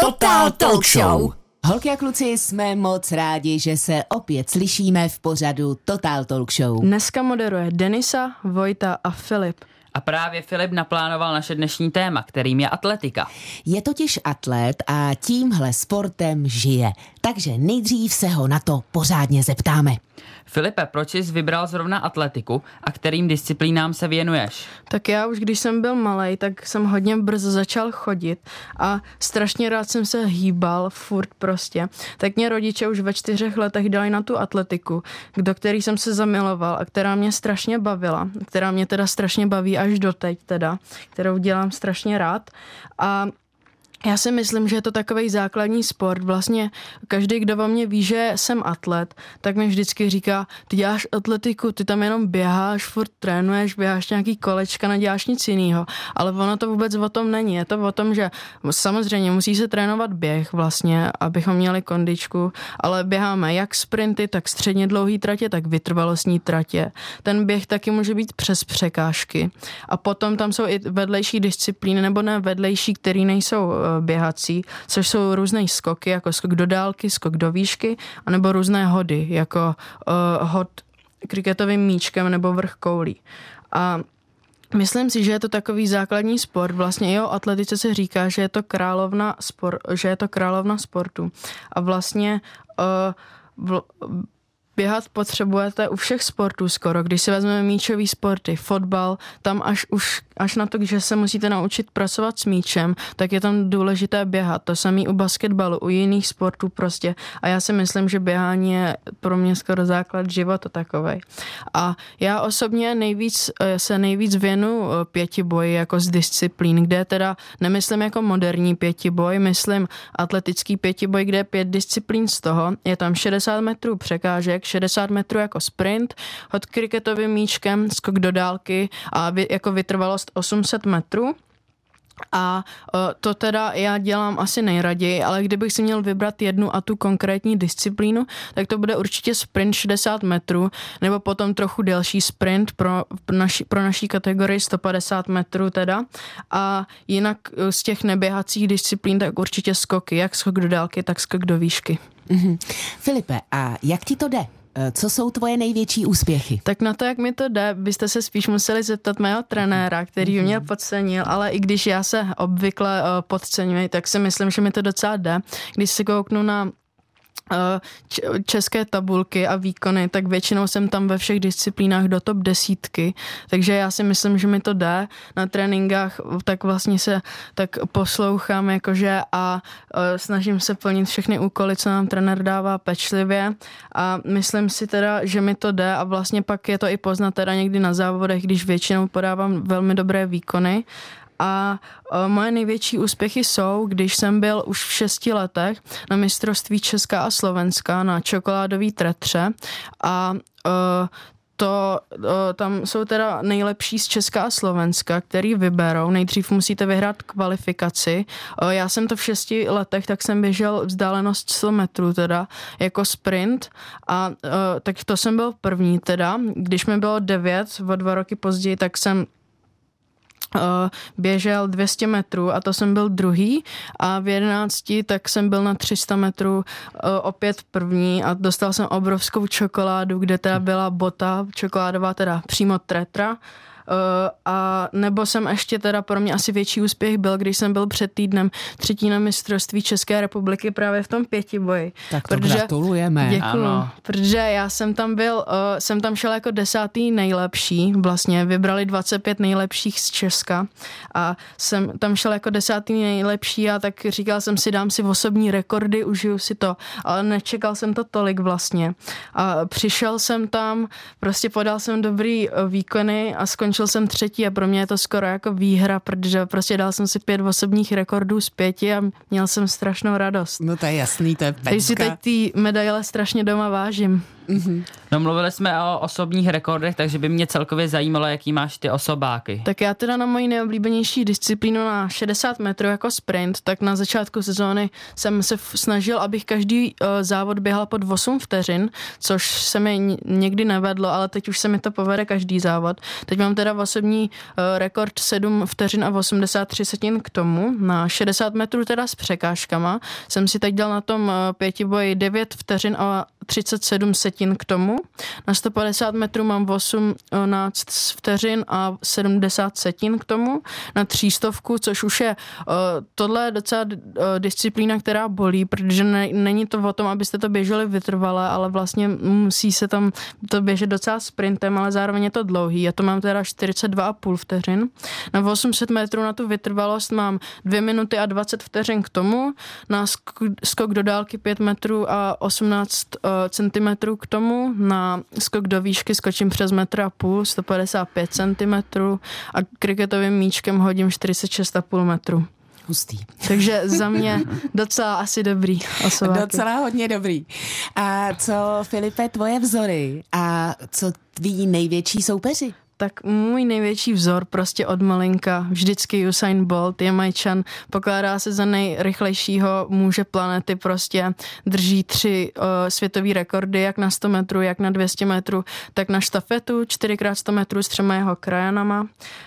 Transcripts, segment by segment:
Total Talk Show. Holky a kluci, jsme moc rádi, že se opět slyšíme v pořadu Total Talk Show. Dneska moderuje Denisa, Vojta a Filip. A právě Filip naplánoval naše dnešní téma, kterým je atletika. Je totiž atlet a tímhle sportem žije. Takže nejdřív se ho na to pořádně zeptáme. Filipe, proč jsi vybral zrovna atletiku a kterým disciplínám se věnuješ? Tak já už když jsem byl malý, tak jsem hodně brzo začal chodit a strašně rád jsem se hýbal, furt prostě. Tak mě rodiče už ve čtyřech letech dali na tu atletiku, do který jsem se zamiloval a která mě strašně bavila, která mě teda strašně baví až doteď teda, kterou dělám strašně rád. A já si myslím, že je to takový základní sport. Vlastně každý, kdo o mě ví, že jsem atlet, tak mi vždycky říká, ty děláš atletiku, ty tam jenom běháš, furt trénuješ, běháš nějaký kolečka, neděláš nic jiného. Ale ono to vůbec o tom není. Je to o tom, že samozřejmě musí se trénovat běh vlastně, abychom měli kondičku, ale běháme jak sprinty, tak středně dlouhý tratě, tak vytrvalostní tratě. Ten běh taky může být přes překážky. A potom tam jsou i vedlejší disciplíny, nebo ne vedlejší, které nejsou běhací, což jsou různé skoky, jako skok do dálky, skok do výšky, anebo různé hody, jako uh, hod kriketovým míčkem nebo vrch koulí. A Myslím si, že je to takový základní sport. Vlastně i o atletice se říká, že je to královna, spor, že je to královna sportu. A vlastně uh, v, běhat potřebujete u všech sportů skoro. Když si vezmeme míčový sporty, fotbal, tam až už až na to, že se musíte naučit pracovat s míčem, tak je tam důležité běhat. To samé u basketbalu, u jiných sportů prostě. A já si myslím, že běhání je pro mě skoro základ života takovej. A já osobně nejvíc, eh, se nejvíc věnu eh, pětiboji jako z disciplín, kde teda nemyslím jako moderní pětiboj, myslím atletický pětiboj, kde je pět disciplín z toho. Je tam 60 metrů překážek, 60 metrů jako sprint, hod kriketovým míčkem, skok do dálky a jako vytrvalost 800 metrů. A e, to teda já dělám asi nejraději, ale kdybych si měl vybrat jednu a tu konkrétní disciplínu, tak to bude určitě sprint 60 metrů, nebo potom trochu delší sprint pro naší, pro naší kategorii 150 metrů teda. A jinak e, z těch neběhacích disciplín, tak určitě skoky, jak skok do dálky, tak skok do výšky. Mm-hmm. Filipe, a jak ti to jde? Eh, co jsou tvoje největší úspěchy? Tak na to, jak mi to jde, byste se spíš museli zeptat mého trenéra, který mě mhm. podcenil, ale i když já se obvykle eh, podceňuji, tak si myslím, že mi to docela jde. Když se kouknu na české tabulky a výkony, tak většinou jsem tam ve všech disciplínách do top desítky, takže já si myslím, že mi to jde. Na tréninkách tak vlastně se tak poslouchám jakože a eh, snažím se plnit všechny úkoly, co nám trenér dává pečlivě. A myslím si teda, že mi to jde a vlastně pak je to i poznat teda někdy na závodech, když většinou podávám velmi dobré výkony a moje největší úspěchy jsou, když jsem byl už v šesti letech na mistrovství Česka a Slovenska na čokoládový tretře a to, tam jsou teda nejlepší z Česka a Slovenska, který vyberou. Nejdřív musíte vyhrát kvalifikaci. Já jsem to v šesti letech, tak jsem běžel vzdálenost 100 metrů teda, jako sprint a tak to jsem byl první teda. Když mi bylo devět, o dva roky později, tak jsem běžel 200 metrů a to jsem byl druhý a v 11 tak jsem byl na 300 metrů eh, opět první a dostal jsem obrovskou čokoládu, kde teda byla bota čokoládová, teda přímo tretra Eh, a nebo jsem ještě teda pro mě asi větší úspěch byl, když jsem byl před týdnem třetí na mistrovství České republiky právě v tom pětiboji. Tak to protože, gratulujeme. Děkuju, ano. protože já jsem tam byl, uh, jsem tam šel jako desátý nejlepší, vlastně vybrali 25 nejlepších z Česka a jsem tam šel jako desátý nejlepší a tak říkal jsem si, dám si osobní rekordy, užiju si to, ale nečekal jsem to tolik vlastně. A přišel jsem tam, prostě podal jsem dobrý eh, výkony a skončil skončil jsem třetí a pro mě je to skoro jako výhra, protože prostě dal jsem si pět osobních rekordů z pěti a měl jsem strašnou radost. No to je jasný, to je pecka. Takže si teď ty medaile strašně doma vážím. Mm-hmm. No mluvili jsme o osobních rekordech, takže by mě celkově zajímalo, jaký máš ty osobáky. Tak já teda na moji nejoblíbenější disciplínu na 60 metrů jako sprint, tak na začátku sezóny jsem se snažil, abych každý uh, závod běhal pod 8 vteřin, což se mi někdy nevedlo, ale teď už se mi to povede každý závod. Teď mám teda osobní uh, rekord 7 vteřin a 83 setin k tomu. Na 60 metrů teda s překážkama jsem si teď dal na tom uh, pětiboji 9 vteřin a 37 setin k tomu. Na 150 metrů mám 18 vteřin a 70 setin k tomu. Na třístovku, což už je, uh, tohle je docela uh, disciplína, která bolí, protože ne, není to o tom, abyste to běželi vytrvale, ale vlastně musí se tam to běžet docela sprintem, ale zároveň je to dlouhý. Já to mám teda 42,5 vteřin. Na 800 metrů na tu vytrvalost mám 2 minuty a 20 vteřin k tomu. Na skok do dálky 5 metrů a 18 uh, cm k tomu, na skok do výšky skočím přes metr a půl, 155 cm a kriketovým míčkem hodím 46,5 metru. Hustý. Takže za mě docela asi dobrý osováky. Docela hodně dobrý. A co, Filipe, tvoje vzory a co tví největší soupeři? Tak můj největší vzor prostě od malinka, vždycky Usain Bolt, je majčan, pokládá se za nejrychlejšího muže planety, prostě drží tři uh, světové rekordy, jak na 100 metrů, jak na 200 metrů, tak na štafetu, 4x100 metrů s třema jeho krajanama.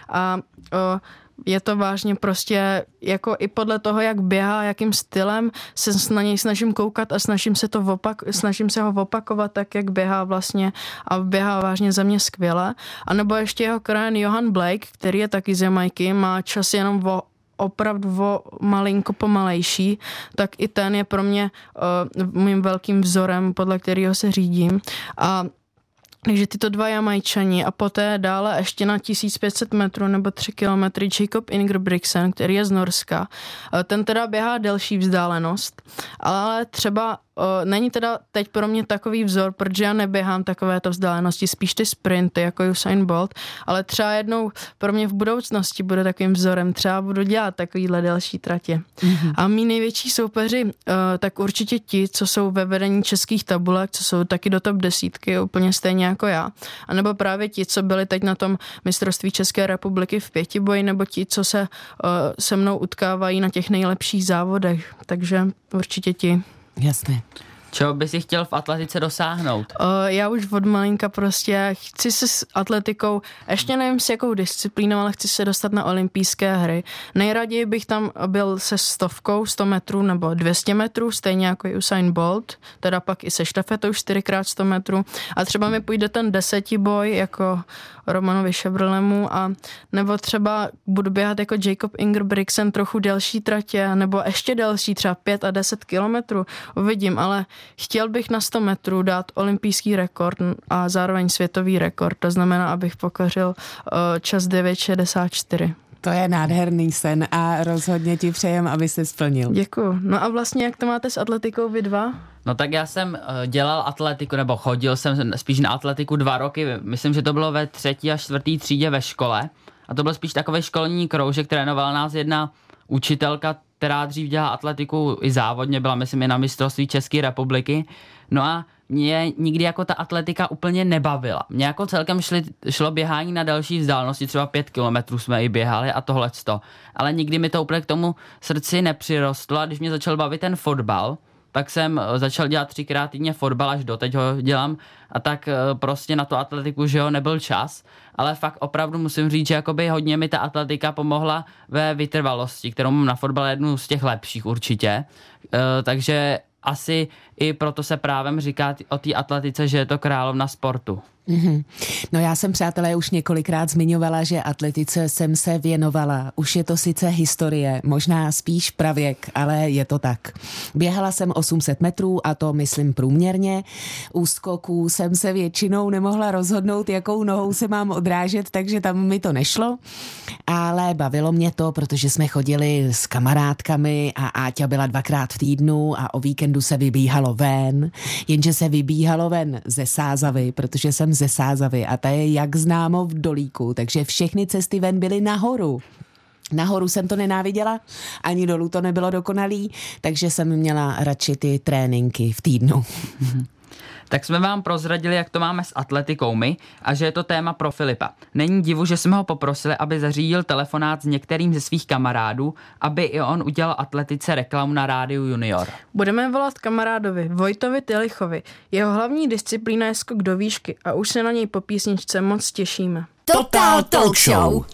A uh, je to vážně prostě jako i podle toho, jak běhá, jakým stylem se na něj snažím koukat a snažím se to opak, snažím se ho opakovat tak, jak běhá vlastně a běhá vážně za mě skvěle. A nebo ještě jeho krajen Johan Blake, který je taky z Jamajky, má čas jenom o opravdu o malinko pomalejší, tak i ten je pro mě uh, mým velkým vzorem, podle kterého se řídím. A takže tyto dva Jamajčani a poté dále ještě na 1500 metrů nebo 3 kilometry Jacob Ingebrigtsen, který je z Norska. Ten teda běhá delší vzdálenost, ale třeba O, není teda teď pro mě takový vzor, protože já neběhám takovéto vzdálenosti, spíš ty sprinty jako Usain Bolt, ale třeba jednou pro mě v budoucnosti bude takovým vzorem, třeba budu dělat takovýhle další tratě. Mm-hmm. A mý největší soupeři, o, tak určitě ti, co jsou ve vedení českých tabulek, co jsou taky do top desítky, úplně stejně jako já. A nebo právě ti, co byli teď na tom mistrovství České republiky v pětiboji, nebo ti, co se o, se mnou utkávají na těch nejlepších závodech. Takže určitě ti. Jasné. Čeho by si chtěl v atletice dosáhnout? Uh, já už od malinka prostě chci se s atletikou, ještě nevím s jakou disciplínou, ale chci se dostat na olympijské hry. Nejraději bych tam byl se stovkou 100 metrů nebo 200 metrů, stejně jako Usain Bolt, teda pak i se štafetou 4x100 metrů. A třeba mi půjde ten desetiboj jako Romanovi Šebrlemu a nebo třeba budu běhat jako Jacob Ingebrigtsen trochu delší tratě, nebo ještě delší, třeba 5 a 10 kilometrů. Uvidím, ale chtěl bych na 100 metrů dát olympijský rekord a zároveň světový rekord. To znamená, abych pokořil uh, čas 9.64. To je nádherný sen a rozhodně ti přejem, aby se splnil. Děkuji. No a vlastně jak to máte s atletikou vy dva? No tak já jsem uh, dělal atletiku, nebo chodil jsem spíš na atletiku dva roky, myslím, že to bylo ve třetí a čtvrtý třídě ve škole. A to byl spíš takový školní kroužek, trénovala nás jedna učitelka, která dřív dělala atletiku i závodně, byla myslím i na mistrovství České republiky. No a mě nikdy jako ta atletika úplně nebavila. Mě jako celkem šli, šlo běhání na další vzdálenosti, třeba pět kilometrů jsme i běhali a tohle Ale nikdy mi to úplně k tomu srdci nepřirostlo a když mě začal bavit ten fotbal, tak jsem eh, začal dělat třikrát týdně fotbal, až doteď ho dělám. A tak eh, prostě na tu atletiku, že jo, nebyl čas, ale fakt opravdu musím říct, že jakoby hodně mi ta atletika pomohla ve vytrvalosti, kterou mám na fotbale jednu z těch lepších určitě, eh, takže asi i proto se právem říká o té atletice, že je to královna sportu. Mm-hmm. No já jsem, přátelé, už několikrát zmiňovala, že atletice jsem se věnovala. Už je to sice historie, možná spíš pravěk, ale je to tak. Běhala jsem 800 metrů a to myslím průměrně. U skoků jsem se většinou nemohla rozhodnout, jakou nohou se mám odrážet, takže tam mi to nešlo. Ale bavilo mě to, protože jsme chodili s kamarádkami a Áťa byla dvakrát v týdnu a o víkendu se vybíhalo ven, jenže se vybíhalo ven ze Sázavy, protože jsem ze Sázavy a ta je jak známo v Dolíku, takže všechny cesty ven byly nahoru. Nahoru jsem to nenáviděla, ani dolů to nebylo dokonalý, takže jsem měla radši ty tréninky v týdnu. Tak jsme vám prozradili, jak to máme s atletikou my a že je to téma pro Filipa. Není divu, že jsme ho poprosili, aby zařídil telefonát s některým ze svých kamarádů, aby i on udělal atletice reklamu na rádiu Junior. Budeme volat kamarádovi Vojtovi Tilichovi. Jeho hlavní disciplína je skok do výšky a už se na něj po písničce moc těšíme. Total Talk Show.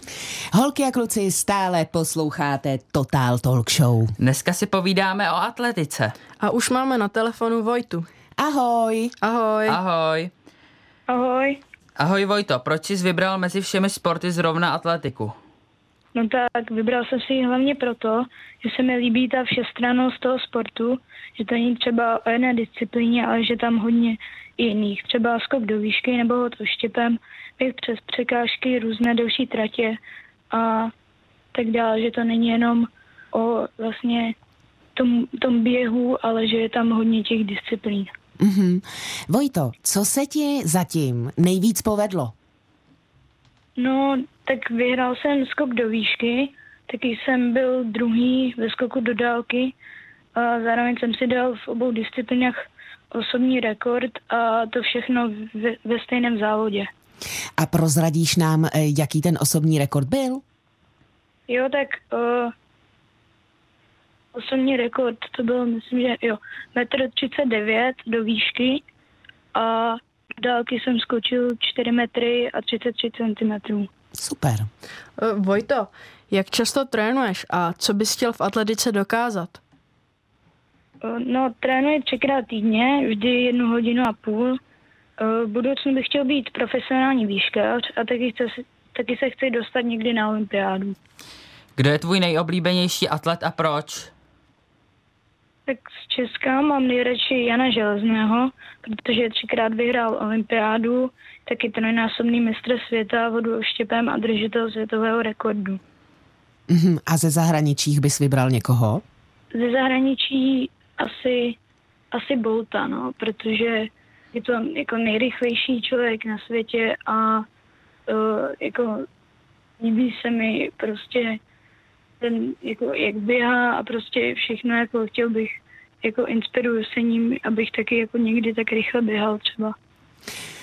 Holky a kluci, stále posloucháte Total Talk Show. Dneska si povídáme o atletice. A už máme na telefonu Vojtu. Ahoj. Ahoj. Ahoj. Ahoj. Ahoj Vojto, proč jsi vybral mezi všemi sporty zrovna atletiku? No tak vybral jsem si ji hlavně proto, že se mi líbí ta všestrannost toho sportu, že to není třeba o jedné disciplíně, ale že tam hodně jiných. Třeba skok do výšky nebo hod oštěpem, běh přes překážky, různé delší tratě a tak dále, že to není jenom o vlastně tom, tom běhu, ale že je tam hodně těch disciplín. Mhm. Vojto, co se ti zatím nejvíc povedlo? No, tak vyhrál jsem skok do výšky, taky jsem byl druhý ve skoku do dálky a zároveň jsem si dal v obou disciplínách osobní rekord a to všechno ve, ve stejném závodě. A prozradíš nám, eh, jaký ten osobní rekord byl? Jo, tak uh, osobní rekord to byl, myslím, že jo, metr 39 do výšky a do dálky jsem skočil 4 metry a 33 cm. Super. Eh, Vojto, jak často trénuješ a co bys chtěl v atletice dokázat? Uh, No, trénuji třikrát týdně, vždy jednu hodinu a půl. Uh, V budoucnu bych chtěl být profesionální výškař a taky, chce, taky se chci dostat někdy na olympiádu. Kdo je tvůj nejoblíbenější atlet a proč? Tak z Česka mám nejradši Jana Železného, protože třikrát vyhrál olympiádu, taky trojnásobný mistr světa vodu oštěpem a držitel světového rekordu. Mhm. A ze zahraničích bys vybral někoho? Ze zahraničí asi, asi Bolta, no, protože je to jako nejrychlejší člověk na světě a uh, jako líbí se mi prostě ten, jako, jak běhá a prostě všechno, jako chtěl bych, jako inspiruju se ním, abych taky jako někdy tak rychle běhal třeba.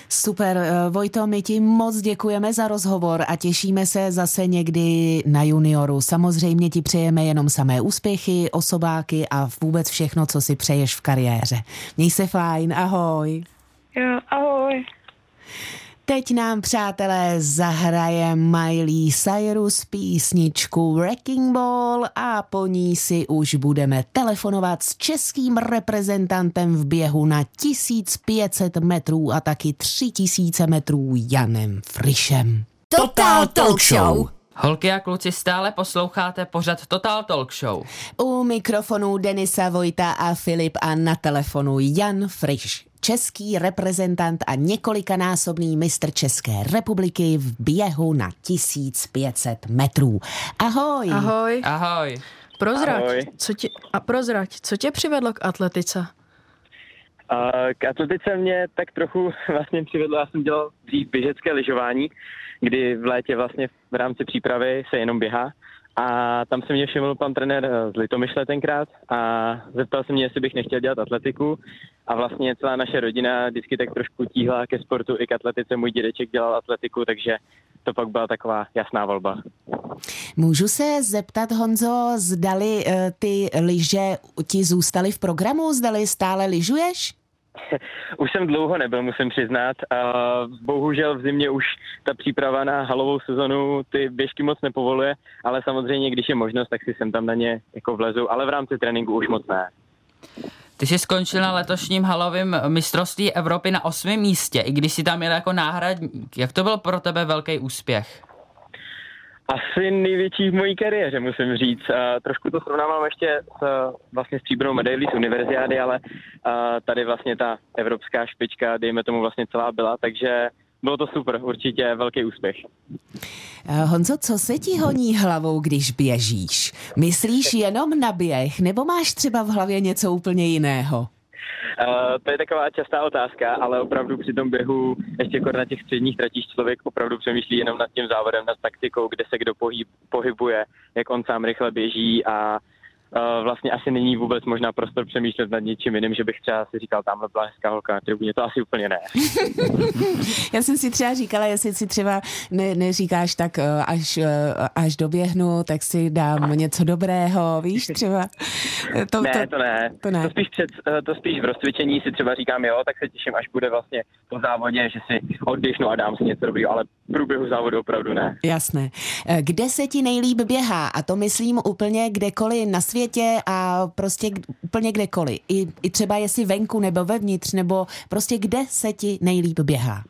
Super, eh, Vojto, my ti moc děkujeme za rozhovor a těšíme se zase někdy na junioru. Samozřejmě ti přejeme jenom samé úspěchy, osobáky a vůbec všechno, co si přeješ v kariéře. Měj se fajn, ahoj. Jo, ahoj. Teď nám, přátelé, zahraje Miley Cyrus písničku Wrecking Ball a po ní si už budeme telefonovat s českým reprezentantem v běhu na 1500 metrů a taky 3000 metrů Janem Frišem. Total Talk Show. Holky a kluci stále posloucháte pořad Total Talk Show. U mikrofonu Denisa Vojta a Filip a na telefonu Jan Friš. Český reprezentant a několikanásobný mistr České republiky v běhu na 1500 metrů. Ahoj. Ahoj. Ahoj. Prozrať, Ahoj. co tě, a prozrať, co tě přivedlo k atletice? A k atletice mě tak trochu vlastně přivedlo, já jsem dělal dřív běžecké lyžování, kdy v létě vlastně v rámci přípravy se jenom běhá. A tam se mě všiml pan trenér eh, z Litomyšle tenkrát a zeptal se mě, jestli bych nechtěl dělat atletiku. A vlastně celá naše rodina vždycky tak trošku tíhla ke sportu i k atletice. Můj dědeček dělal atletiku, takže to pak byla taková jasná volba. Můžu se zeptat, Honzo, zdali eh, ty lyže ti zůstaly v programu, zdali stále lyžuješ? Už jsem dlouho nebyl, musím přiznat. A bohužel v zimě už ta příprava na halovou sezonu ty běžky moc nepovoluje, ale samozřejmě, když je možnost, tak si sem tam na ně jako vlezu, ale v rámci tréninku už moc ne. Ty jsi skončil na letošním halovém mistrovství Evropy na osmém místě, i když jsi tam jel jako náhradník. Jak to byl pro tebe velký úspěch? Asi největší v mojí kariéře, musím říct. A trošku to srovnávám ještě s vlastně stříbrnou medailí z univerziády, ale a tady vlastně ta evropská špička, dejme tomu vlastně celá byla, takže bylo to super, určitě velký úspěch. Eh, Honzo, co se ti honí hlavou, když běžíš? Myslíš jenom na běh, nebo máš třeba v hlavě něco úplně jiného? Uh, to je taková častá otázka, ale opravdu při tom běhu, ještě jako na těch středních tratích člověk opravdu přemýšlí jenom nad tím závodem, nad taktikou, kde se kdo pohyb, pohybuje, jak on sám rychle běží a vlastně asi není vůbec možná prostor přemýšlet nad něčím jiným, že bych třeba si říkal, tamhle byla hezká holka na tribuně, to asi úplně ne. Já jsem si třeba říkala, jestli si třeba ne, neříkáš tak, eh, až, eh, až doběhnu, tak si dám něco dobrého, víš třeba? To, ne, to, to, ne. to ne. To spíš, před, to spíš v rozcvičení si třeba říkám, jo, tak se těším, až bude vlastně po závodě, že si oddyšnu a dám si něco dobrého, ale v průběhu závodu opravdu ne. Jasné. Kde se ti nejlíp běhá? A to myslím úplně kdekoliv na světě a prostě úplně kdekoliv. I, i třeba jestli venku nebo vevnitř, nebo prostě kde se ti nejlíp běhá?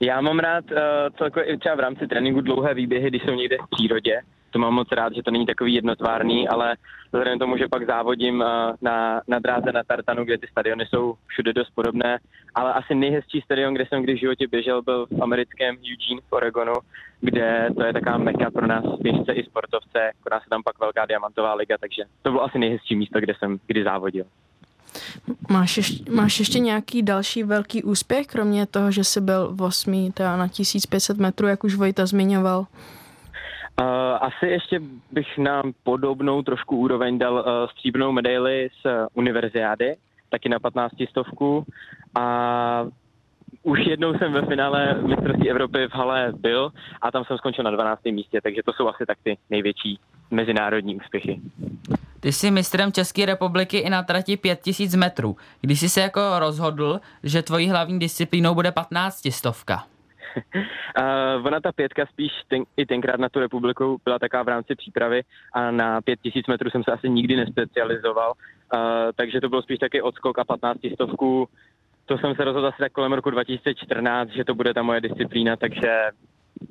Já mám rád uh, celkově třeba v rámci tréninku dlouhé výběhy, když jsou někde v přírodě. To mám moc rád, že to není takový jednotvárný, ale vzhledem tomu, že pak závodím uh, na, na dráze na Tartanu, kde ty stadiony jsou všude dost podobné, ale asi nejhezčí stadion, kde jsem kdy v životě běžel, byl v americkém Eugene v Oregonu, kde to je taková meka pro nás běžce i sportovce, koná se tam pak velká diamantová liga, takže to bylo asi nejhezčí místo, kde jsem kdy závodil. Máš ještě, máš ještě nějaký další velký úspěch, kromě toho, že jsi byl v 8. teda na 1500 metrů, jak už Vojta zmiňoval? Uh, asi ještě bych nám podobnou trošku úroveň dal uh, stříbrnou medaili z univerziády, taky na 15 stovku a už jednou jsem ve finále mistrovství Evropy v Hale byl a tam jsem skončil na 12. místě, takže to jsou asi tak ty největší mezinárodní úspěchy. Ty jsi mistrem České republiky i na trati 5000 metrů. Když jsi se jako rozhodl, že tvojí hlavní disciplínou bude 15 stovka? uh, ona ta pětka spíš ten, i tenkrát na tu republiku byla taká v rámci přípravy a na 5000 metrů jsem se asi nikdy nespecializoval, uh, takže to byl spíš taky odskok a 15 stovku. To jsem se rozhodl asi tak kolem roku 2014, že to bude ta moje disciplína, takže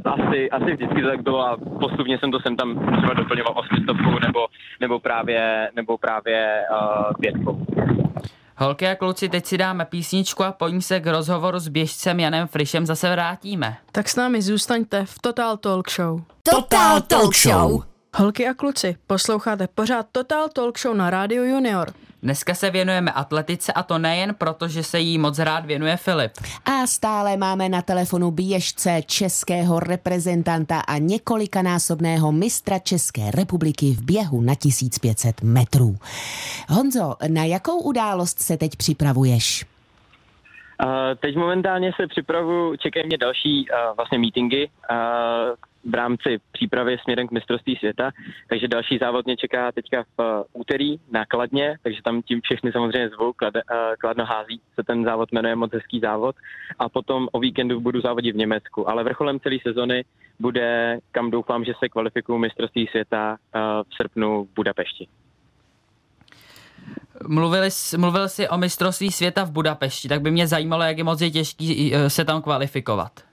asi, asi vždycky to tak bylo a postupně jsem to sem tam třeba doplňoval osmistovkou nebo, nebo právě, nebo právě uh, pětkou. Holky a kluci, teď si dáme písničku a pojďme se k rozhovoru s běžcem Janem Frišem zase vrátíme. Tak s námi zůstaňte v Total Talk Show. Total Talk Show. Holky a kluci, posloucháte pořád Total Talk Show na Rádiu Junior. Dneska se věnujeme atletice a to nejen proto, že se jí moc rád věnuje Filip. A stále máme na telefonu běžce českého reprezentanta a několikanásobného mistra České republiky v běhu na 1500 metrů. Honzo, na jakou událost se teď připravuješ? Uh, teď momentálně se připravu, čekají mě další uh, vlastně meetingy, uh, v rámci přípravy směrem k mistrovství světa, takže další závod mě čeká teďka v uh, úterý na Kladně, takže tam tím všechny samozřejmě zvou, uh, Kladno hází se ten závod jmenuje moc hezký závod a potom o víkendu budu závodit v Německu, ale vrcholem celé sezony bude, kam doufám, že se kvalifikují mistrovství světa uh, v srpnu v Budapešti. Mluvil, mluvil jsi o mistrovství světa v Budapešti, tak by mě zajímalo, jak je moc je těžký se tam kvalifikovat.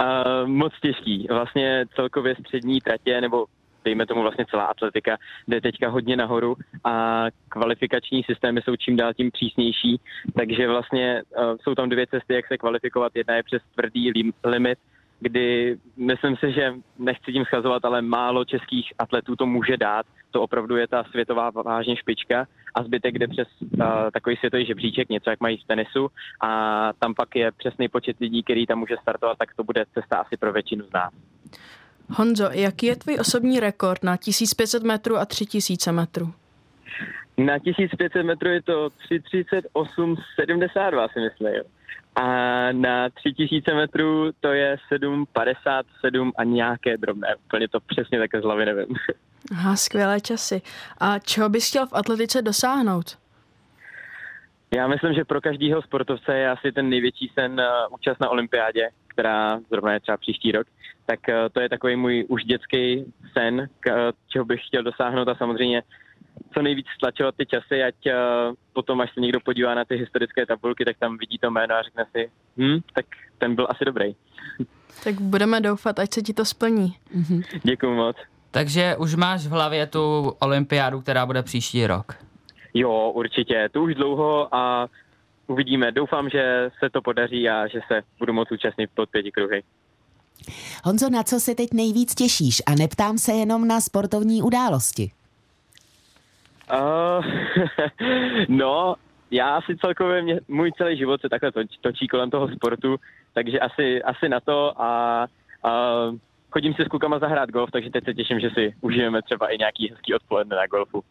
Uh, moc těžký. Vlastně celkově střední tratě, nebo dejme tomu vlastně celá atletika, jde teďka hodně nahoru a kvalifikační systémy jsou čím dál tím přísnější, takže vlastně uh, jsou tam dvě cesty, jak se kvalifikovat. Jedna je přes tvrdý lim- limit, kdy myslím si, že nechci tím schazovat, ale málo českých atletů to může dát. To opravdu je ta světová vážně špička a zbytek jde přes uh, takový světový žebříček, něco jak mají v tenisu a tam pak je přesný počet lidí, který tam může startovat, tak to bude cesta asi pro většinu z nás. Honzo, jaký je tvůj osobní rekord na 1500 metrů a 3000 metrů? Na 1500 metrů je to 338,72 si myslím. A na 3000 metrů to je 7,57 a nějaké drobné. Úplně to přesně také z hlavy nevím. Aha, skvělé časy. A čeho bys chtěl v atletice dosáhnout? Já myslím, že pro každého sportovce je asi ten největší sen uh, účast na olympiádě, která zrovna je třeba příští rok. Tak uh, to je takový můj už dětský sen, uh, čeho bych chtěl dosáhnout a samozřejmě co nejvíc stlačovat ty časy, ať uh, potom, až se někdo podívá na ty historické tabulky, tak tam vidí to jméno a řekne si, hm, tak ten byl asi dobrý. Tak budeme doufat, ať se ti to splní. Mhm. Děkuji moc. Takže už máš v hlavě tu olympiádu, která bude příští rok. Jo, určitě. To už dlouho a uvidíme. Doufám, že se to podaří a že se budu moct účastnit pod pěti kruhy. Honzo, na co se teď nejvíc těšíš? A neptám se jenom na sportovní události. Uh, no, já asi celkově, mě, můj celý život se takhle točí, točí kolem toho sportu, takže asi, asi na to a uh, chodím si s klukama zahrát golf, takže teď se těším, že si užijeme třeba i nějaký hezký odpoledne na golfu.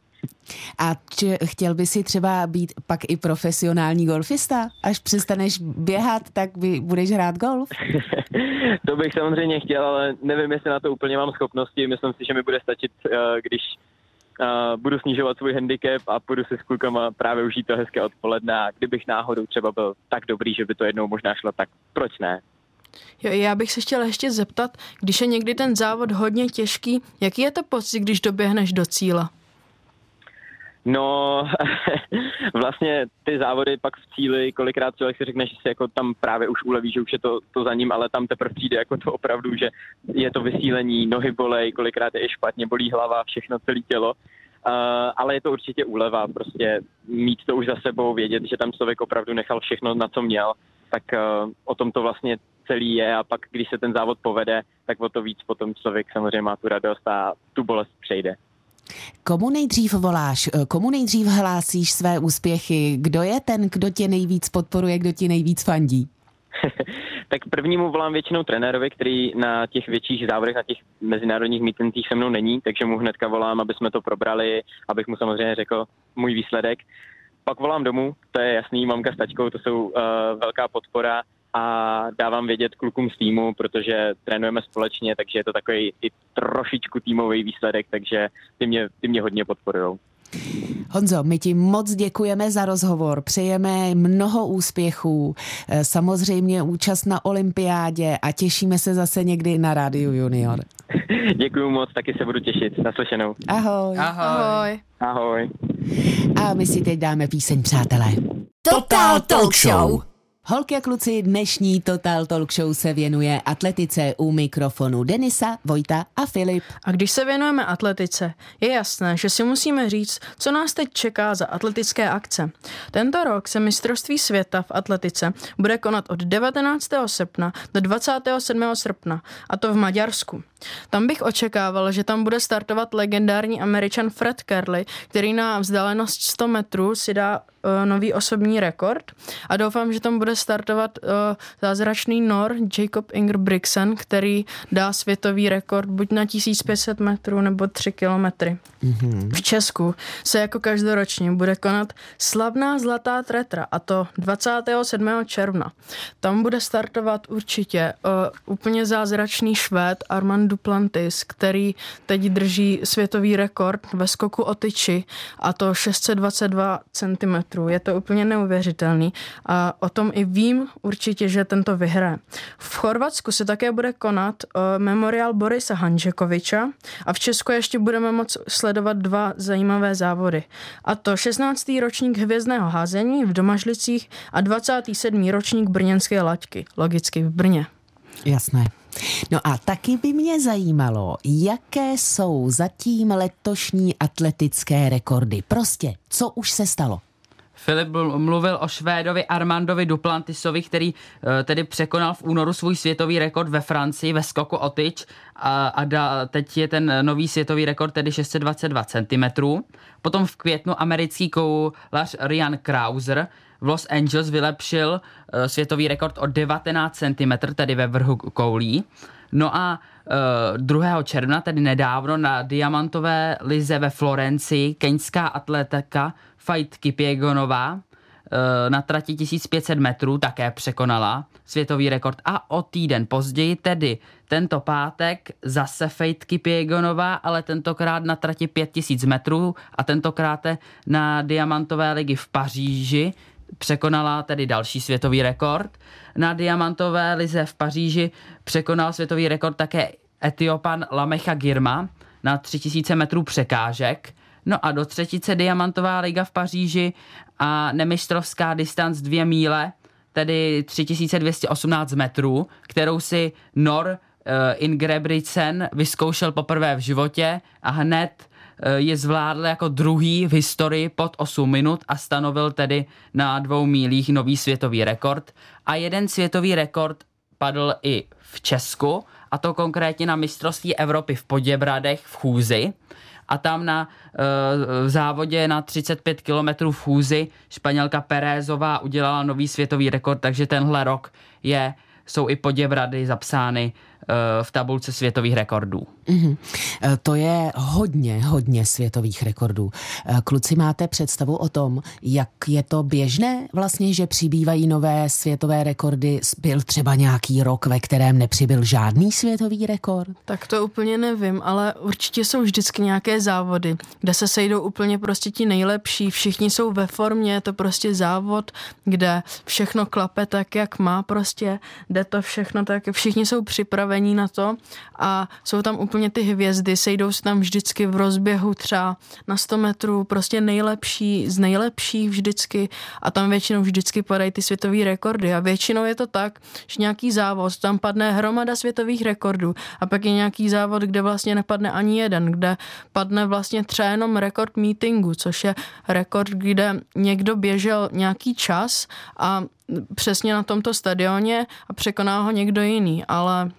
A či, chtěl by si třeba být pak i profesionální golfista? Až přestaneš běhat, tak by, budeš hrát golf? to bych samozřejmě chtěl, ale nevím, jestli na to úplně mám schopnosti. Myslím si, že mi bude stačit, eh, když budu snižovat svůj handicap a půjdu si s klukama právě užít to hezké odpoledne a kdybych náhodou třeba byl tak dobrý, že by to jednou možná šlo, tak proč ne? Jo, já bych se chtěla ještě zeptat, když je někdy ten závod hodně těžký, jaký je to pocit, když doběhneš do cíle? No, vlastně ty závody pak v cíli, kolikrát člověk si řekne, že si jako tam právě už uleví, že už je to, to za ním, ale tam teprve přijde jako to opravdu, že je to vysílení, nohy bolej, kolikrát je i špatně, bolí hlava, všechno, celé tělo. Uh, ale je to určitě úleva, prostě mít to už za sebou, vědět, že tam člověk opravdu nechal všechno, na co měl, tak uh, o tom to vlastně celý je a pak, když se ten závod povede, tak o to víc potom člověk samozřejmě má tu radost a tu bolest přejde. Komu nejdřív voláš, komu nejdřív hlásíš své úspěchy? Kdo je ten, kdo tě nejvíc podporuje, kdo ti nejvíc fandí? tak prvnímu volám většinou trenérovi, který na těch větších závodech, na těch mezinárodních mítincích se mnou není, takže mu hnedka volám, aby jsme to probrali, abych mu samozřejmě řekl můj výsledek. Pak volám domů, to je jasný, mamka s tačkou, to jsou uh, velká podpora a dávám vědět klukům z týmu, protože trénujeme společně, takže je to takový i trošičku týmový výsledek, takže ty mě, ty mě hodně podporují. Honzo, my ti moc děkujeme za rozhovor, přejeme mnoho úspěchů, eh, samozřejmě účast na olympiádě a těšíme se zase někdy na Rádiu Junior. Děkuji moc, taky se budu těšit. Naslyšenou. Ahoj. Ahoj. Ahoj. A my si teď dáme píseň, přátelé. Total Talk Show. Holky a kluci, dnešní Total Talk Show se věnuje atletice u mikrofonu Denisa, Vojta a Filip. A když se věnujeme atletice, je jasné, že si musíme říct, co nás teď čeká za atletické akce. Tento rok se mistrovství světa v atletice bude konat od 19. srpna do 27. srpna, a to v Maďarsku. Tam bych očekával, že tam bude startovat legendární američan Fred Kerley, který na vzdálenost 100 metrů si dá uh, nový osobní rekord a doufám, že tam bude startovat uh, zázračný Nor Jacob Ingebrigtsen, který dá světový rekord buď na 1500 metrů nebo 3 kilometry. Mm-hmm. V Česku se jako každoročně bude konat slavná zlatá tretra a to 27. června. Tam bude startovat určitě uh, úplně zázračný švéd Armand Duplantis, který teď drží světový rekord ve skoku o tyči a to 622 cm. Je to úplně neuvěřitelný a o tom i vím určitě, že tento vyhraje. V Chorvatsku se také bude konat uh, memoriál Borisa Hanžekoviča a v Česku ještě budeme moc sledovat dva zajímavé závody. A to 16. ročník hvězdného házení v Domažlicích a 27. ročník brněnské laťky, logicky v Brně. Jasné. No a taky by mě zajímalo, jaké jsou zatím letošní atletické rekordy. Prostě, co už se stalo? Filip mluvil o Švédovi Armandovi Duplantisovi, který uh, tedy překonal v únoru svůj světový rekord ve Francii ve skoku o tyč a, a da, teď je ten nový světový rekord tedy 622 cm. Potom v květnu americký koulař Ryan Krauser v Los Angeles vylepšil uh, světový rekord o 19 cm, tedy ve vrhu koulí. No a 2. června, tedy nedávno, na diamantové lize ve Florencii keňská atletka Fight Kipiegonová eh, na trati 1500 metrů také překonala světový rekord a o týden později, tedy tento pátek, zase Fejt Kipiegonová, ale tentokrát na trati 5000 metrů a tentokrát na diamantové ligy v Paříži překonala tedy další světový rekord. Na diamantové lize v Paříži překonal světový rekord také Etiopan Lamecha Girma na 3000 metrů překážek. No a do třetice Diamantová liga v Paříži a nemistrovská distanc dvě míle, tedy 3218 metrů, kterou si Nor uh, Ingebrigtsen vyzkoušel poprvé v životě a hned uh, je zvládl jako druhý v historii pod 8 minut a stanovil tedy na dvou mílích nový světový rekord. A jeden světový rekord padl i v Česku, a to konkrétně na mistrovství Evropy v Poděbradech v Chůzi a tam na uh, závodě na 35 km v chůzi Španělka Pérézová udělala nový světový rekord, takže tenhle rok je, jsou i Poděbrady zapsány v tabulce světových rekordů. Mm-hmm. To je hodně, hodně světových rekordů. Kluci, máte představu o tom, jak je to běžné vlastně, že přibývají nové světové rekordy? Byl třeba nějaký rok, ve kterém nepřibyl žádný světový rekord? Tak to úplně nevím, ale určitě jsou vždycky nějaké závody, kde se sejdou úplně prostě ti nejlepší, všichni jsou ve formě, je to prostě závod, kde všechno klape tak, jak má prostě, jde to všechno tak, všichni jsou připravení na to a jsou tam úplně ty hvězdy, sejdou se tam vždycky v rozběhu třeba na 100 metrů, prostě nejlepší z nejlepších vždycky a tam většinou vždycky padají ty světové rekordy a většinou je to tak, že nějaký závod, tam padne hromada světových rekordů a pak je nějaký závod, kde vlastně nepadne ani jeden, kde padne vlastně třeba jenom rekord meetingu, což je rekord, kde někdo běžel nějaký čas a přesně na tomto stadioně a překoná ho někdo jiný, ale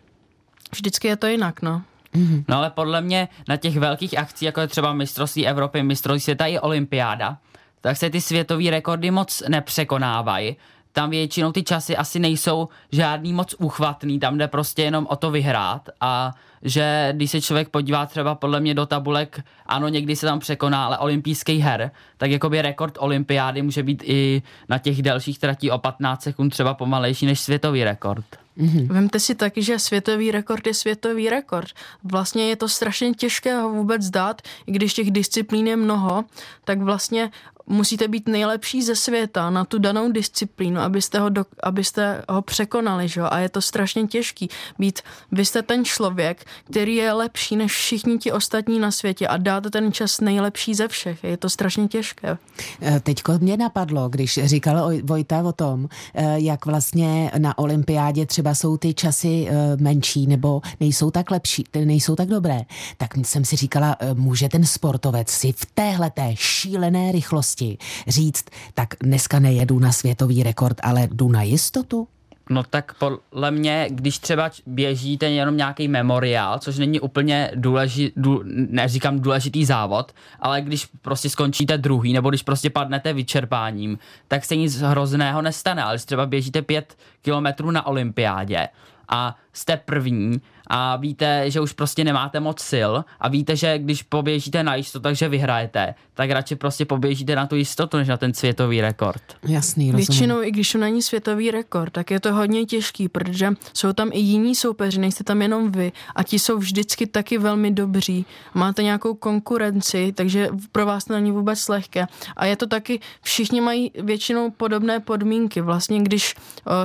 vždycky je to jinak, no. Mm-hmm. No ale podle mě na těch velkých akcích, jako je třeba mistrovství Evropy, mistrovství světa i olympiáda, tak se ty světové rekordy moc nepřekonávají. Tam většinou ty časy asi nejsou žádný moc uchvatný, tam jde prostě jenom o to vyhrát a že když se člověk podívá třeba podle mě do tabulek, ano, někdy se tam překoná, ale olympijský her, tak jakoby rekord olympiády může být i na těch delších tratí o 15 sekund třeba pomalejší než světový rekord. Mm-hmm. Vemte si taky, že světový rekord je světový rekord. Vlastně je to strašně těžké ho vůbec dát, i když těch disciplín je mnoho, tak vlastně musíte být nejlepší ze světa na tu danou disciplínu, abyste ho, do, abyste ho překonali, že? a je to strašně těžký být, vy jste ten člověk, který je lepší než všichni ti ostatní na světě a dáte ten čas nejlepší ze všech, je to strašně těžké. Eh, teďko mě napadlo, když říkal Vojta o tom, eh, jak vlastně na olympiádě třeba jsou ty časy eh, menší nebo nejsou tak lepší, nejsou tak dobré, tak jsem si říkala, může ten sportovec si v téhle té šílené rychlosti možnosti říct, tak dneska nejedu na světový rekord, ale jdu na jistotu? No tak podle mě, když třeba běžíte jenom nějaký memoriál, což není úplně důležitý, dů, neříkám důležitý závod, ale když prostě skončíte druhý, nebo když prostě padnete vyčerpáním, tak se nic hrozného nestane. Ale když třeba běžíte pět kilometrů na olympiádě a jste první a víte, že už prostě nemáte moc sil a víte, že když poběžíte na jistotu, takže vyhrajete, tak radši prostě poběžíte na tu jistotu, než na ten světový rekord. Jasný, rozumím. Většinou, i když to není světový rekord, tak je to hodně těžký, protože jsou tam i jiní soupeři, nejste tam jenom vy a ti jsou vždycky taky velmi dobří. Máte nějakou konkurenci, takže pro vás to není vůbec lehké. A je to taky, všichni mají většinou podobné podmínky. Vlastně, když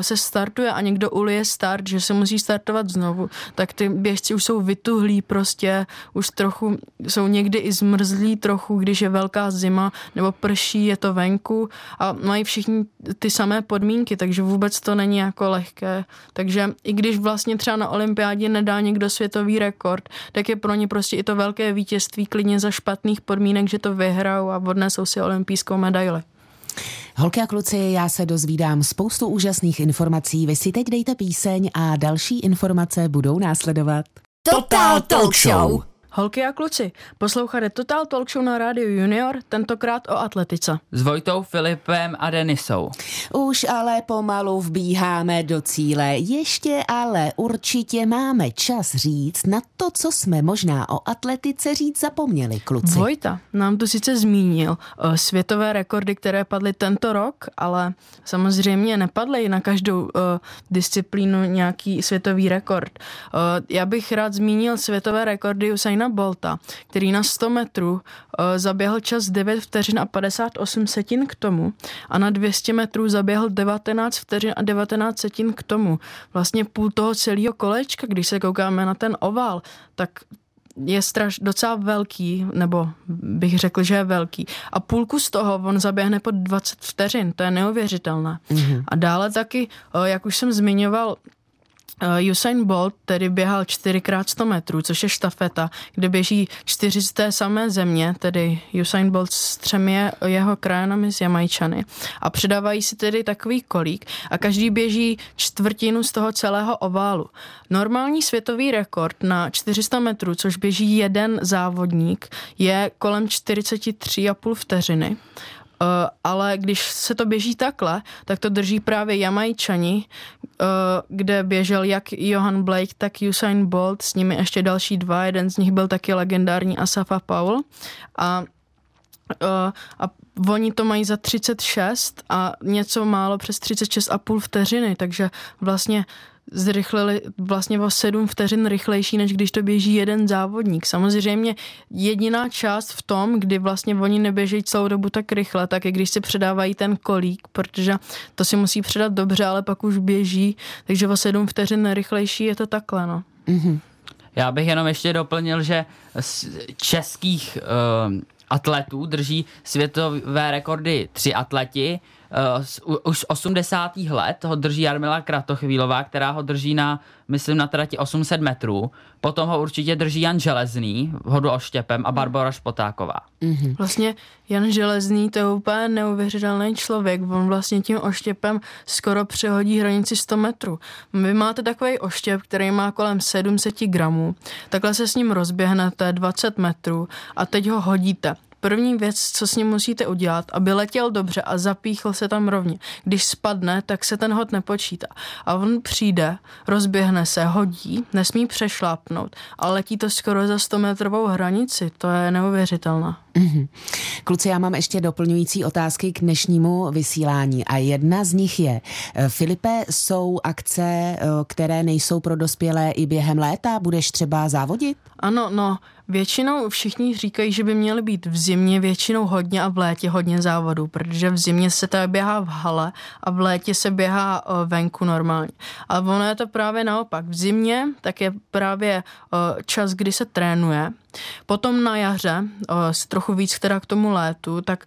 se startuje a někdo ulije start, že se musí startovat znovu, tak ty běžci už jsou vytuhlí prostě, už trochu jsou někdy i zmrzlí trochu, když je velká zima nebo prší, je to venku a mají všichni ty samé podmínky, takže vůbec to není jako lehké. Takže i když vlastně třeba na olympiádě nedá někdo světový rekord, tak je pro ně prostě i to velké vítězství klidně za špatných podmínek, že to vyhrajou a odnesou si olympijskou medaili. Holky a kluci, já se dozvídám spoustu úžasných informací. Vy si teď dejte píseň a další informace budou následovat. Total Talk Show! Holky a kluci, posloucháte Total Talk Show na rádiu Junior, tentokrát o atletice. S Vojtou, Filipem a Denisou. Už ale pomalu vbíháme do cíle. Ještě ale určitě máme čas říct na to, co jsme možná o atletice říct zapomněli, kluci. Vojta nám tu sice zmínil uh, světové rekordy, které padly tento rok, ale samozřejmě nepadly na každou uh, disciplínu nějaký světový rekord. Uh, já bych rád zmínil světové rekordy Usaina Bolta, který na 100 metrů uh, zaběhl čas 9 vteřin a 58 setin k tomu a na 200 metrů zaběhl 19 vteřin a 19 setin k tomu. Vlastně půl toho celého kolečka, když se koukáme na ten oval, tak je straš, docela velký, nebo bych řekl, že je velký. A půlku z toho on zaběhne pod 20 vteřin, to je neuvěřitelné. Mm-hmm. A dále taky, eh, jak už jsem zmiňoval, Usain Bolt tedy běhal 4x100 metrů, což je štafeta, kde běží čtyři z té samé země, tedy Usain Bolt s třemi jeho krajinami z Jamajčany. A předávají si tedy takový kolík a každý běží čtvrtinu z toho celého oválu. Normální světový rekord na 400 metrů, což běží jeden závodník, je kolem 43,5 vteřiny. Ale když se to běží takhle, tak to drží právě Jamajčani, uh, kde běžel jak Johan Blake, tak Usain Bolt, s nimi ještě další dva, jeden z nich byl taky legendární Asafa Paul. A a oni to mají za 36 a něco málo přes 36 a půl vteřiny, takže vlastně zrychlili vlastně o 7 vteřin rychlejší, než když to běží jeden závodník. Samozřejmě jediná část v tom, kdy vlastně oni neběží celou dobu tak rychle, tak je když si předávají ten kolík, protože to si musí předat dobře, ale pak už běží, takže o 7 vteřin rychlejší je to takhle, no. Já bych jenom ještě doplnil, že z českých uh, atletů drží světové rekordy tři atleti, uh, už z 80. let ho drží Jarmila Kratochvílová, která ho drží na, myslím, na trati 800 metrů. Potom ho určitě drží Jan Železný, hodu oštěpem a Barbara Špotáková. Mm-hmm. Vlastně Jan Železný to je úplně neuvěřitelný člověk. On vlastně tím oštěpem skoro přehodí hranici 100 metrů. Vy máte takový oštěp, který má kolem 700 gramů. Takhle se s ním rozběhnete 20 metrů a teď ho hodíte první věc, co s ním musíte udělat, aby letěl dobře a zapíchl se tam rovně. Když spadne, tak se ten hod nepočítá. A on přijde, rozběhne se, hodí, nesmí přešlápnout a letí to skoro za 100 metrovou hranici. To je neuvěřitelné. Mm-hmm. Kluci, já mám ještě doplňující otázky k dnešnímu vysílání a jedna z nich je, eh, Filipe, jsou akce, eh, které nejsou pro dospělé i během léta? Budeš třeba závodit? Ano, no, Většinou všichni říkají, že by měly být v zimě většinou hodně a v létě hodně závodů, protože v zimě se to běhá v hale a v létě se běhá eh, venku normálně. A ono je to právě naopak. V zimě tak je právě čas, kdy se trénuje Potom na jaře, trochu víc teda k tomu létu, tak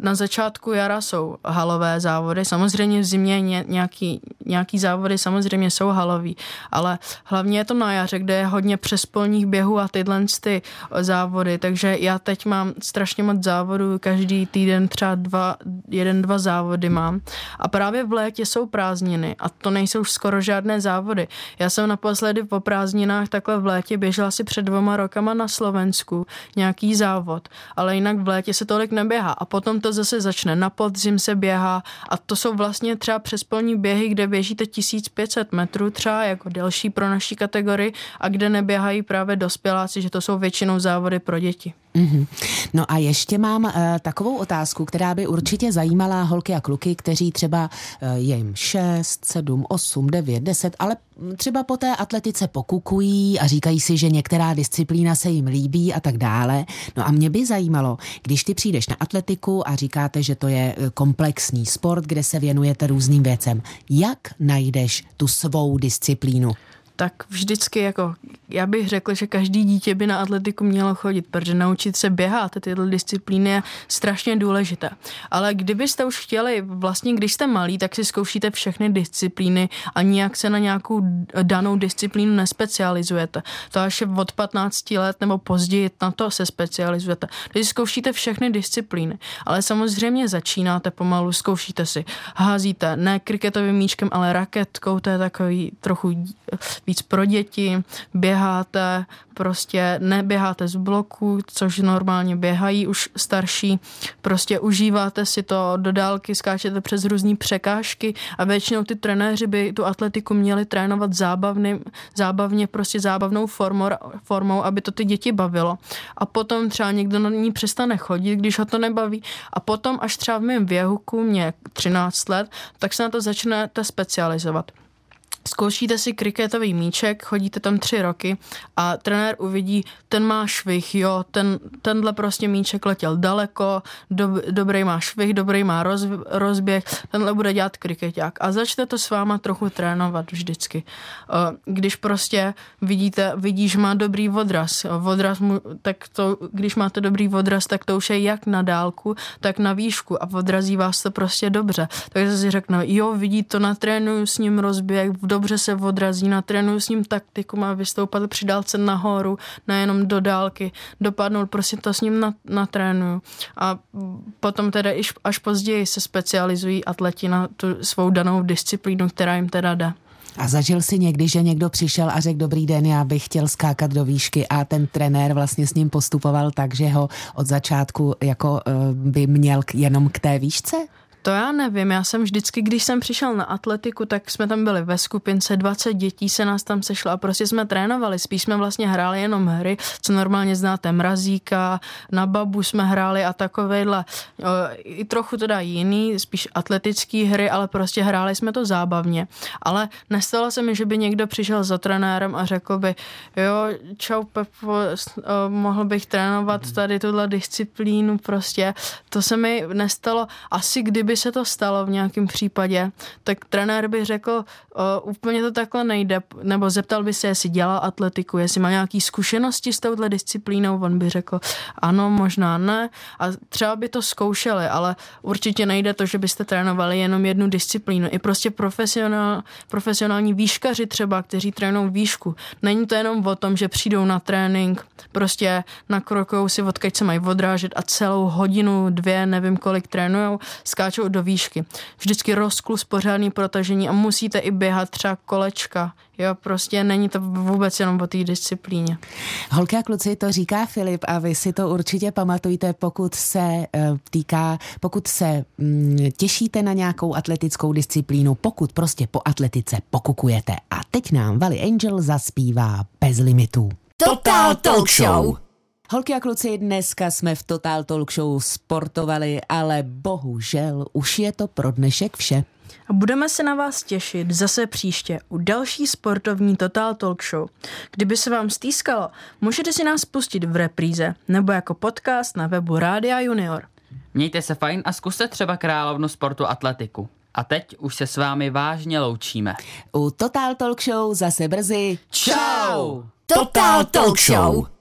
na začátku jara jsou halové závody. Samozřejmě v zimě nějaký, nějaký závody samozřejmě jsou halový, ale hlavně je to na jaře, kde je hodně přespolních běhů a tyhle ty závody, takže já teď mám strašně moc závodů, každý týden třeba dva, jeden, dva závody mám. A právě v létě jsou prázdniny a to nejsou skoro žádné závody. Já jsem naposledy po prázdninách takhle v létě běžela si před dvoma rokama na Slovensku nějaký závod, ale jinak v létě se tolik neběhá a potom to zase začne, na podzim se běhá a to jsou vlastně třeba přespolní běhy, kde běžíte 1500 metrů třeba jako delší pro naší kategorii a kde neběhají právě dospěláci, že to jsou většinou závody pro děti. Mm-hmm. No a ještě mám uh, takovou otázku, která by určitě zajímala holky a kluky, kteří třeba uh, je jim 6, 7, 8, 9, 10, ale třeba po té atletice pokukují a říkají si, že některá disciplína se jim líbí a tak dále. No a mě by zajímalo, když ty přijdeš na atletiku a říkáte, že to je eh, komplexní sport, kde se věnujete různým věcem, jak najdeš tu svou disciplínu? Tak vždycky jako, já bych řekl, že každý dítě by na atletiku mělo chodit, protože naučit se běhat tyhle disciplíny je strašně důležité. Ale kdybyste už chtěli, vlastně když jste malí, tak si zkoušíte všechny disciplíny a nijak se na nějakou danou disciplínu nespecializujete. To až od 15 let nebo později na to se specializujete. Když zkoušíte všechny disciplíny, ale samozřejmě začínáte pomalu, zkoušíte si, házíte ne kriketovým míčkem, ale raketkou, to je takový trochu víc pro děti, běháte, prostě neběháte z bloku, což normálně běhají už starší, prostě užíváte si to do dálky, skáčete přes různé překážky a většinou ty trenéři by tu atletiku měli trénovat zábavný, zábavně, prostě zábavnou formou, formou, aby to ty děti bavilo. A potom třeba někdo na ní přestane chodit, když ho to nebaví. A potom až třeba v mém věku, mě 13 let, tak se na to začnete specializovat. Zkoušíte si kriketový míček, chodíte tam tři roky a trenér uvidí, ten má švih, jo, ten, tenhle prostě míček letěl daleko, do, dobrý má švih, dobrý má roz, rozběh, tenhle bude dělat kriketák a začne to s váma trochu trénovat vždycky. Eh, když prostě vidíte, vidíš, má dobrý odraz, odraz mu, tak to, když máte dobrý odraz, tak to už je jak na dálku, tak na výšku a odrazí vás to prostě dobře. Takže si řekne, jo, vidí to, natrénuju s ním rozběh, dobře se odrazí, natrénuju s ním taktiku, má vystoupat při dálce nahoru, nejenom do dálky, dopadnout, prostě to s ním natrénuju. A potom teda až později se specializují atleti na tu svou danou disciplínu, která jim teda jde. A zažil si někdy, že někdo přišel a řekl dobrý den, já bych chtěl skákat do výšky a ten trenér vlastně s ním postupoval tak, že ho od začátku jako uh, by měl jenom k té výšce? To já nevím, já jsem vždycky, když jsem přišel na atletiku, tak jsme tam byli ve skupince, 20 dětí se nás tam sešlo a prostě jsme trénovali, spíš jsme vlastně hráli jenom hry, co normálně znáte, mrazíka, na babu jsme hráli a takovejhle, i trochu teda jiný, spíš atletický hry, ale prostě hráli jsme to zábavně. Ale nestalo se mi, že by někdo přišel za trenérem a řekl by, jo, čau Pepo, mohl bych trénovat tady tuhle disciplínu prostě. To se mi nestalo asi kdyby se to stalo v nějakém případě, tak trenér by řekl, uh, úplně to takhle nejde, nebo zeptal by se, jestli dělá atletiku, jestli má nějaké zkušenosti s touhle disciplínou, on by řekl, ano, možná ne, a třeba by to zkoušeli, ale určitě nejde to, že byste trénovali jenom jednu disciplínu. I prostě profesionál, profesionální výškaři třeba, kteří trénují výšku. Není to jenom o tom, že přijdou na trénink, prostě nakrokou si odkaď se mají odrážet a celou hodinu, dvě, nevím kolik trénujou, skáčou do výšky. Vždycky rozklus, pořádný protažení a musíte i běhat třeba kolečka. Jo, prostě není to vůbec jenom o té disciplíně. Holky a kluci, to říká Filip a vy si to určitě pamatujte, pokud se uh, týká, pokud se um, těšíte na nějakou atletickou disciplínu, pokud prostě po atletice pokukujete. A teď nám Valley Angel zaspívá bez limitů. Total Talk Show! Holky a kluci, dneska jsme v Total Talk Show sportovali, ale bohužel už je to pro dnešek vše. A budeme se na vás těšit zase příště u další sportovní Total Talk Show. Kdyby se vám stýskalo, můžete si nás pustit v repríze nebo jako podcast na webu Rádia Junior. Mějte se fajn a zkuste třeba královnu sportu atletiku. A teď už se s vámi vážně loučíme. U Total Talk Show zase brzy. Ciao! Total Talk Show!